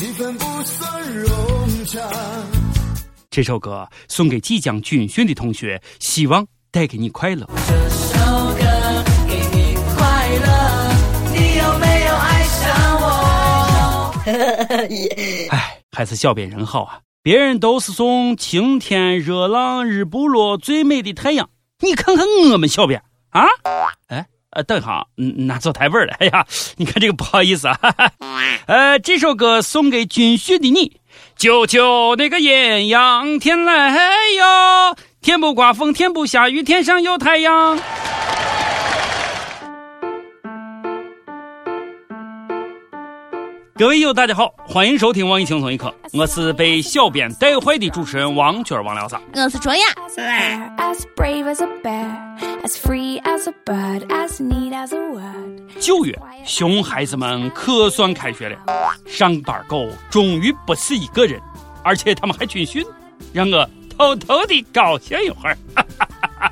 气氛不算融洽。这首歌送给即将军训的同学，希望带给你快乐。这首歌给你快乐，你有没有爱上我？哎，还是小编人好啊！别人都是送晴天、热浪、日不落、最美的太阳，你看看我们小编啊！哎，呃，等一下，嗯，拿错台本了。哎呀，你看这个不好意思啊。哈 哈呃，这首歌送给军训的你。九九，那个艳阳天来哟，天不刮风，天不下雨，天上有太阳。各位友，大家好，欢迎收听网易轻松一刻，我是被小编带坏的主持人王娟王聊啥？我是卓雅。As brave as a bear, as free as a bird, as neat as a word. 九月，熊孩子们可算开学了，上班狗终于不是一个人，而且他们还军训，让我偷偷的高兴一会儿。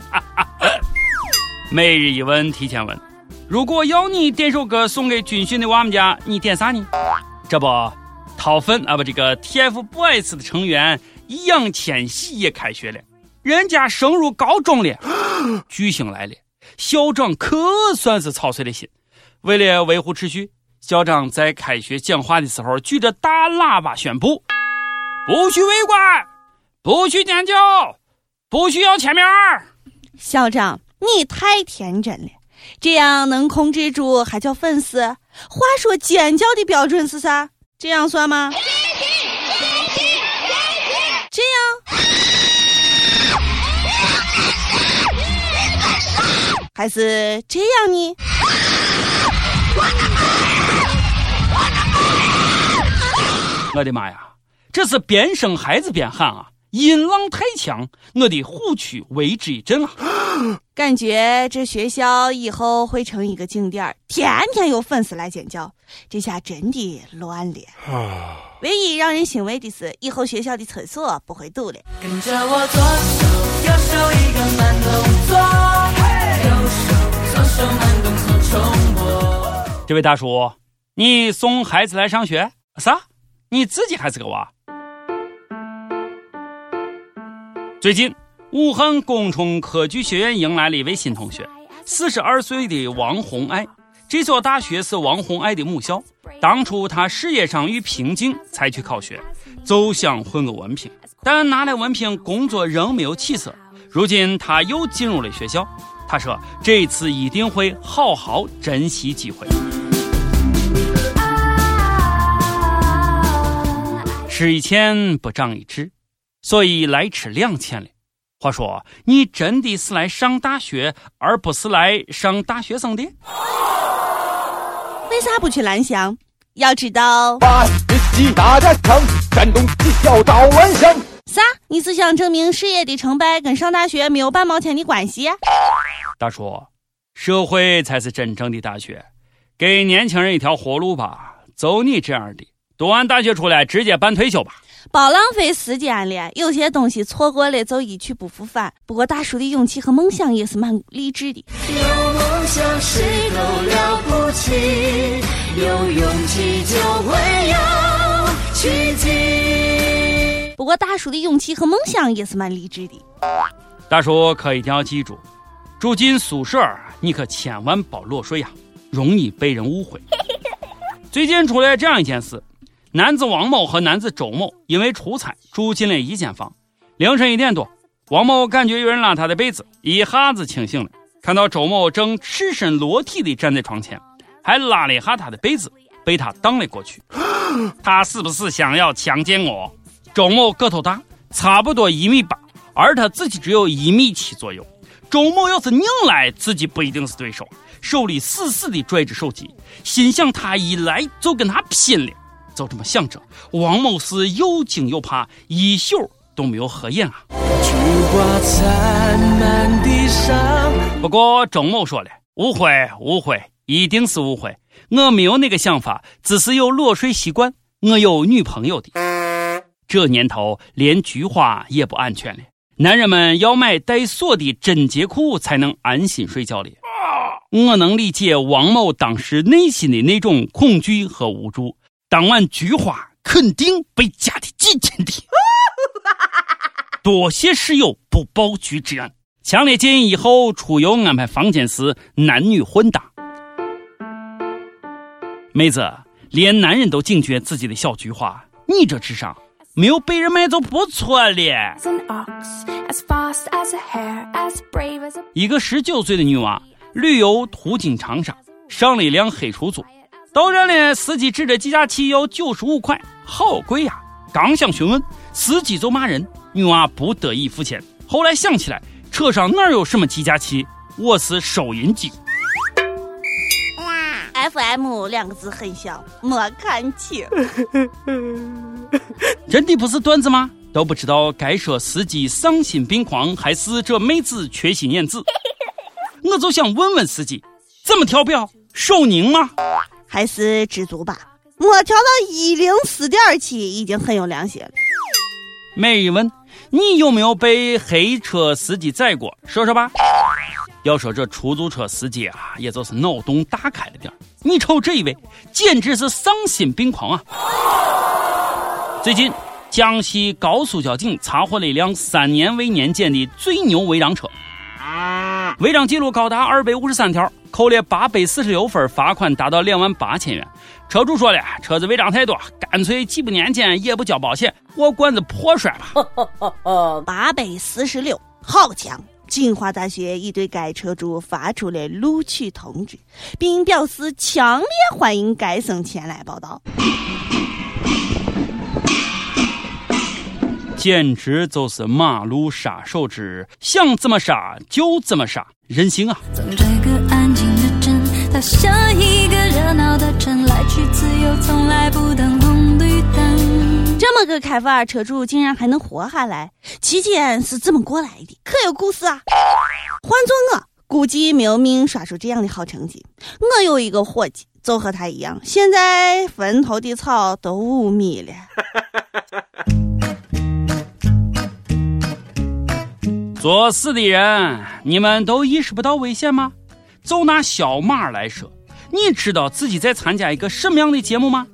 每日一问，提前问：如果要你点首歌送给军训的娃们家，你点啥呢？这不，掏粪啊不，这个 TFBOYS 的成员易烊千玺也开学了，人家升入高中了，巨星来了，校长可算是操碎了心。为了维护秩序，校长在开学讲话的时候举着大喇叭宣布：不许围观，不许尖叫，不许要签名。校长，你太天真了，这样能控制住还叫粉丝？话说尖叫的标准是啥？这样算吗？这样？还是这样呢？我的妈呀，这是边生孩子边喊啊！音浪太强，我的虎躯为之一震啊！感觉这学校以后会成一个景点儿，天天有粉丝来尖叫，这下真的乱了。唯一让人欣慰的是，以后学校的厕所不会堵了。跟着我左手右手一个慢动作，右手左手慢动作重播。这位大叔，你送孩子来上学啥？你自己还是个娃。最近，武汉工程科技学院迎来了一位新同学，四十二岁的王红爱。这所大学是王红爱的母校。当初他事业上遇瓶颈，才去考学，就想混个文凭。但拿了文凭，工作仍没有起色。如今他又进入了学校。他说：“这次一定会好好珍惜机会。”吃一堑不长一智，所以来吃两堑了。话说，你真的是来上大学，而不是来上大学生的？为啥不去蓝翔？要知道山东技校赵万祥。啥？你是想证明事业的成败跟上大学没有半毛钱的关系？大叔，社会才是真正的大学，给年轻人一条活路吧。走你这样的，读完大学出来直接办退休吧。别浪费时间了，有些东西错过了就一去不复返。不过大叔的勇气和梦想也是蛮励志的。有梦想谁都了不起，有勇气就会有奇迹。不过大叔的勇气和梦想也是蛮励志的。大叔可一定要记住，住进宿舍你可千万别裸睡呀，容易被人误会。最近出来这样一件事。男子王某和男子周某因为出差住进了一间房。凌晨一点多，王某感觉有人拉他的被子，一下子清醒了，看到周某正赤身裸体的站在床前，还拉了一下他的被子，被他荡了过去。他是不是想要强奸我？周某个头大，差不多一米八，而他自己只有一米七左右。周某要是硬来，自己不一定是对手，手里死死地拽着手机，心想他一来就跟他拼了。就这么想着，王某是又惊又怕，一宿都没有合眼啊。不过钟某说了，误会误会，一定是误会，我没有那个想法，只是有裸睡习惯，我有女朋友的。这年头连菊花也不安全了，男人们要买带锁的贞洁裤才能安心睡觉了。我能理解王某当时内心的那种恐惧和无助。当晚菊花肯定被夹得紧紧的。多谢室友不报局之恩，强烈建议以后出游安排房间时男女混搭。妹子，连男人都警觉自己的小菊花，你这智商没有被人买走不错了。一个十九岁的女娃旅游途经长沙，上了一辆黑出租，到站了，司机指着计价器要九十五块，好贵呀！刚想询问，司机就骂人，女娃不得已付钱。后来想起来，车上哪有什么计价器，我是收音机。FM 两个字很小，没看清。真的不是段子吗？都不知道该说司机丧心病狂，还是这妹子缺心眼子。我就想问问司机，怎么调表？手拧吗？还是知足吧。我调到一零四点七，已经很有良心了。每日问你有没有被黑车司机宰过？说说吧。要说这出租车司机啊，也就是脑洞大开了点你瞅这一位，简直是丧心病狂啊！最近，江西高速交警查获了一辆三年未年检的最牛违章车，啊违章记录高达二百五十三条，扣了八百四十六分，罚款达到两万八千元。车主说了，车子违章太多，干脆既不年检也不交保险，我管子破摔吧。八百四十六，好强！清华大学已对该车主发出了录取通知，并表示强烈欢迎该生前来报道。简直就是马路杀手之想怎么杀就怎么杀，任性啊！从这个安静的镇到下一个热闹的城，来去自由，从来不等红绿灯。这么个开法，车主竟然还能活下来，期间是怎么过来的？可有故事啊！换做我，估计没有命刷出这样的好成绩。我有一个伙计，就和他一样，现在坟头的草都五米了。作死的人，你们都意识不到危险吗？就拿小马来说，你知道自己在参加一个什么样的节目吗？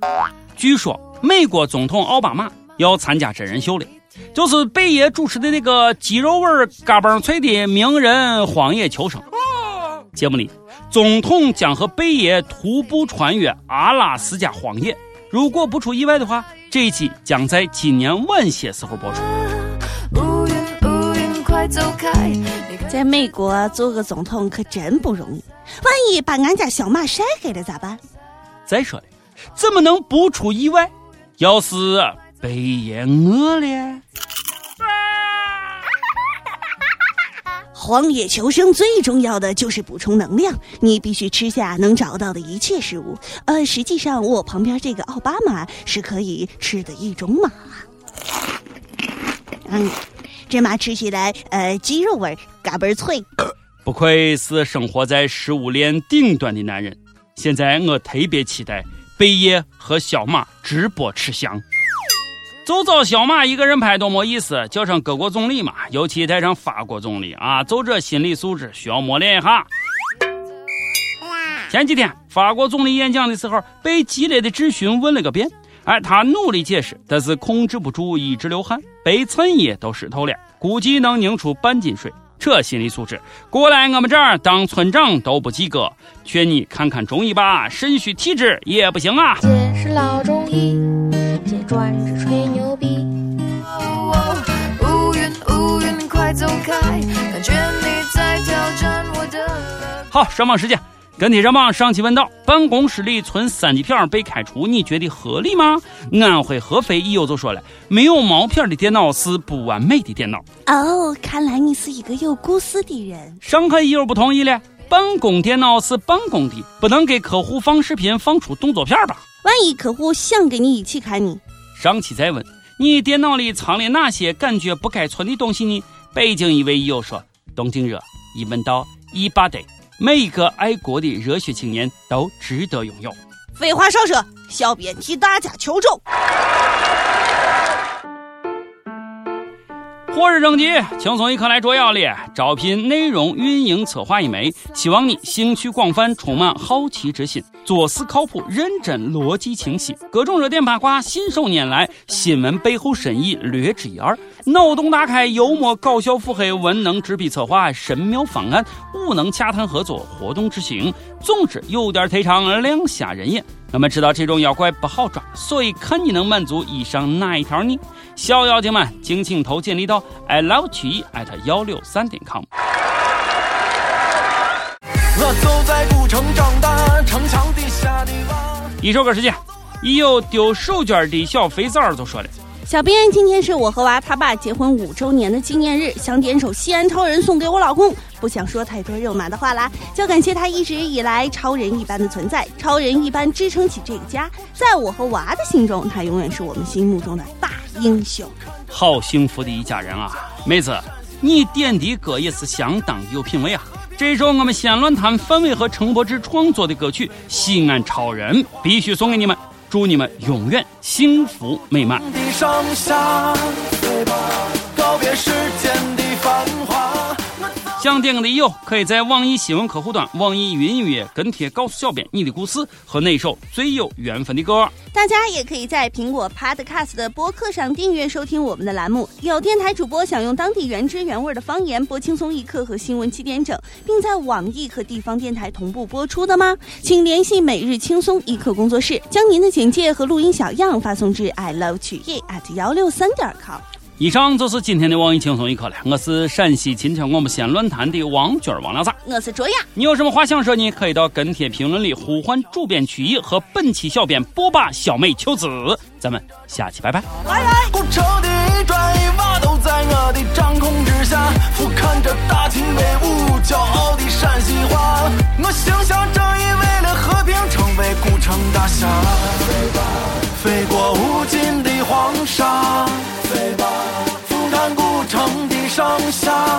据说美国总统奥巴马要参加真人秀了，就是贝爷主持的那个鸡肉味儿嘎嘣脆的名人荒野求生。节目里，总统将和贝爷徒步穿越阿拉斯加荒野。如果不出意外的话，这一期将在今年晚些时候播出。在美国做个总统可真不容易，万一把俺家小马晒黑了咋办？再说了，怎么能不出意外？要是被爷饿了，荒野求生最重要的就是补充能量，你必须吃下能找到的一切食物。呃，实际上我旁边这个奥巴马是可以吃的一种马。嗯，这马吃起来呃鸡肉味儿，嘎嘣脆。不愧是生活在食物链顶端的男人。现在我特别期待贝爷和小马直播吃翔。就找小马一个人拍多没意思，叫上各国总理嘛，尤其带上法国总理啊，就这心理素质需要磨练一下。前几天法国总理演讲的时候，被激烈的质询问了个遍，哎，他努力解释，但是控制不住一直流汗，被衬衣都湿透了，估计能拧出半斤水。这心理素质，过来我们这儿当村长都不及格，劝你看看中医吧，肾虚体质也不行啊。姐是老中医，姐专治吹牛逼。乌云乌云快走开！感觉你在挑战我的。好，上榜时间，跟帖上榜上期问道：办公室里存三级片被开除，你觉得合理吗？安徽合肥一友就说了，没有毛片的电脑是不完美的电脑。哦，看来你是一个有故事的人。上海一友不同意了，办公电脑是办公的，不能给客户放视频放出动作片吧？万一客户想跟你一起看呢，上期再问你电脑里藏了哪些感觉不该存的东西呢？北京一位友说：东京热，一问到一把得，每一个爱国的热血青年都值得拥有。废话少说，小编替大家求证。火热征集，轻松一刻来捉妖哩！招聘内容运营策划一枚，希望你兴趣广泛，充满好奇之心，做事靠谱、认真、逻辑清晰，各种热点八卦信手拈来，新闻背后深意略知一二，脑洞大开、幽默搞笑、腹黑、文能执笔策划神妙方案，武能洽谈合作、活动执行。总之有点忒长，亮瞎人眼。我们知道这种妖怪不好抓，所以看你能满足以上哪一条呢？小妖精们，敬请投简历到 i love 曲艺 at 幺六三点 com。我走在古城长大，城墙底下的王。一首歌时间，一有丢手绢的小肥皂儿就说了。小编，今天是我和娃他爸结婚五周年的纪念日，想点首《西安超人》送给我老公。不想说太多肉麻的话啦，就感谢他一直以来超人一般的存在，超人一般支撑起这个家。在我和娃的心中，他永远是我们心目中的大英雄。好幸福的一家人啊！妹子，你点的歌也是相当有品位啊！这首我们西安论坛范伟和程柏芝创作的歌曲《西安超人》必须送给你们。祝你们永远幸福美满。的上下，飞吧，告别世间的繁。想点歌的友可以在网易新闻客户端、网易云音乐跟帖告诉小编你的故事和那首最有缘分的歌。大家也可以在苹果 Podcast 的播客上订阅收听我们的栏目。有电台主播想用当地原汁原味的方言播轻松一刻和新闻七点整，并在网易和地方电台同步播出的吗？请联系每日轻松一刻工作室，将您的简介和录音小样发送至 i love 曲艺 at 幺六三点 com。以上就是今天的网易轻松一刻了。我是陕西秦腔广播西安论坛的王军王聊子。我是卓雅，你有什么话想说呢？可以到跟帖评论里呼唤主编曲艺和本期小编波霸小妹秋子。咱们下期拜拜。来来古城的一砖一瓦都在我的掌控之下，俯瞰着大秦威武，骄傲的陕西话。我行侠正义，为了和平，成为古城大侠。飞吧，飞过无尽的黄沙。上下。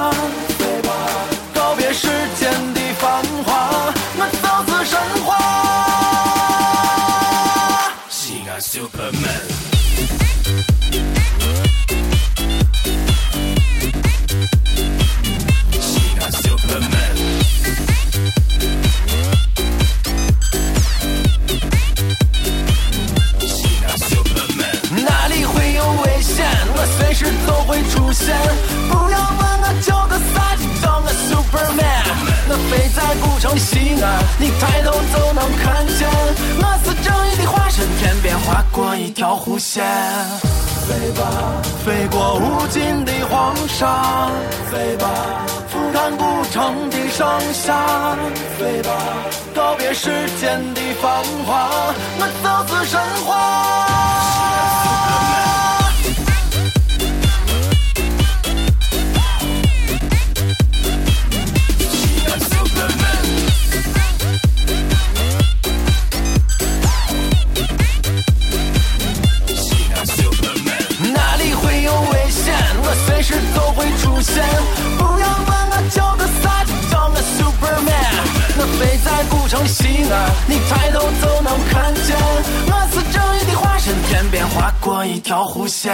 线。飞吧，飞过无尽的黄沙。飞吧，俯瞰古城的盛夏。飞吧，告别世间的繁华。我造自神话。不要问我叫个啥，就叫我 Superman。我飞在古城西安，你抬头就能看见。我是正义的化身，天边划过一条弧线。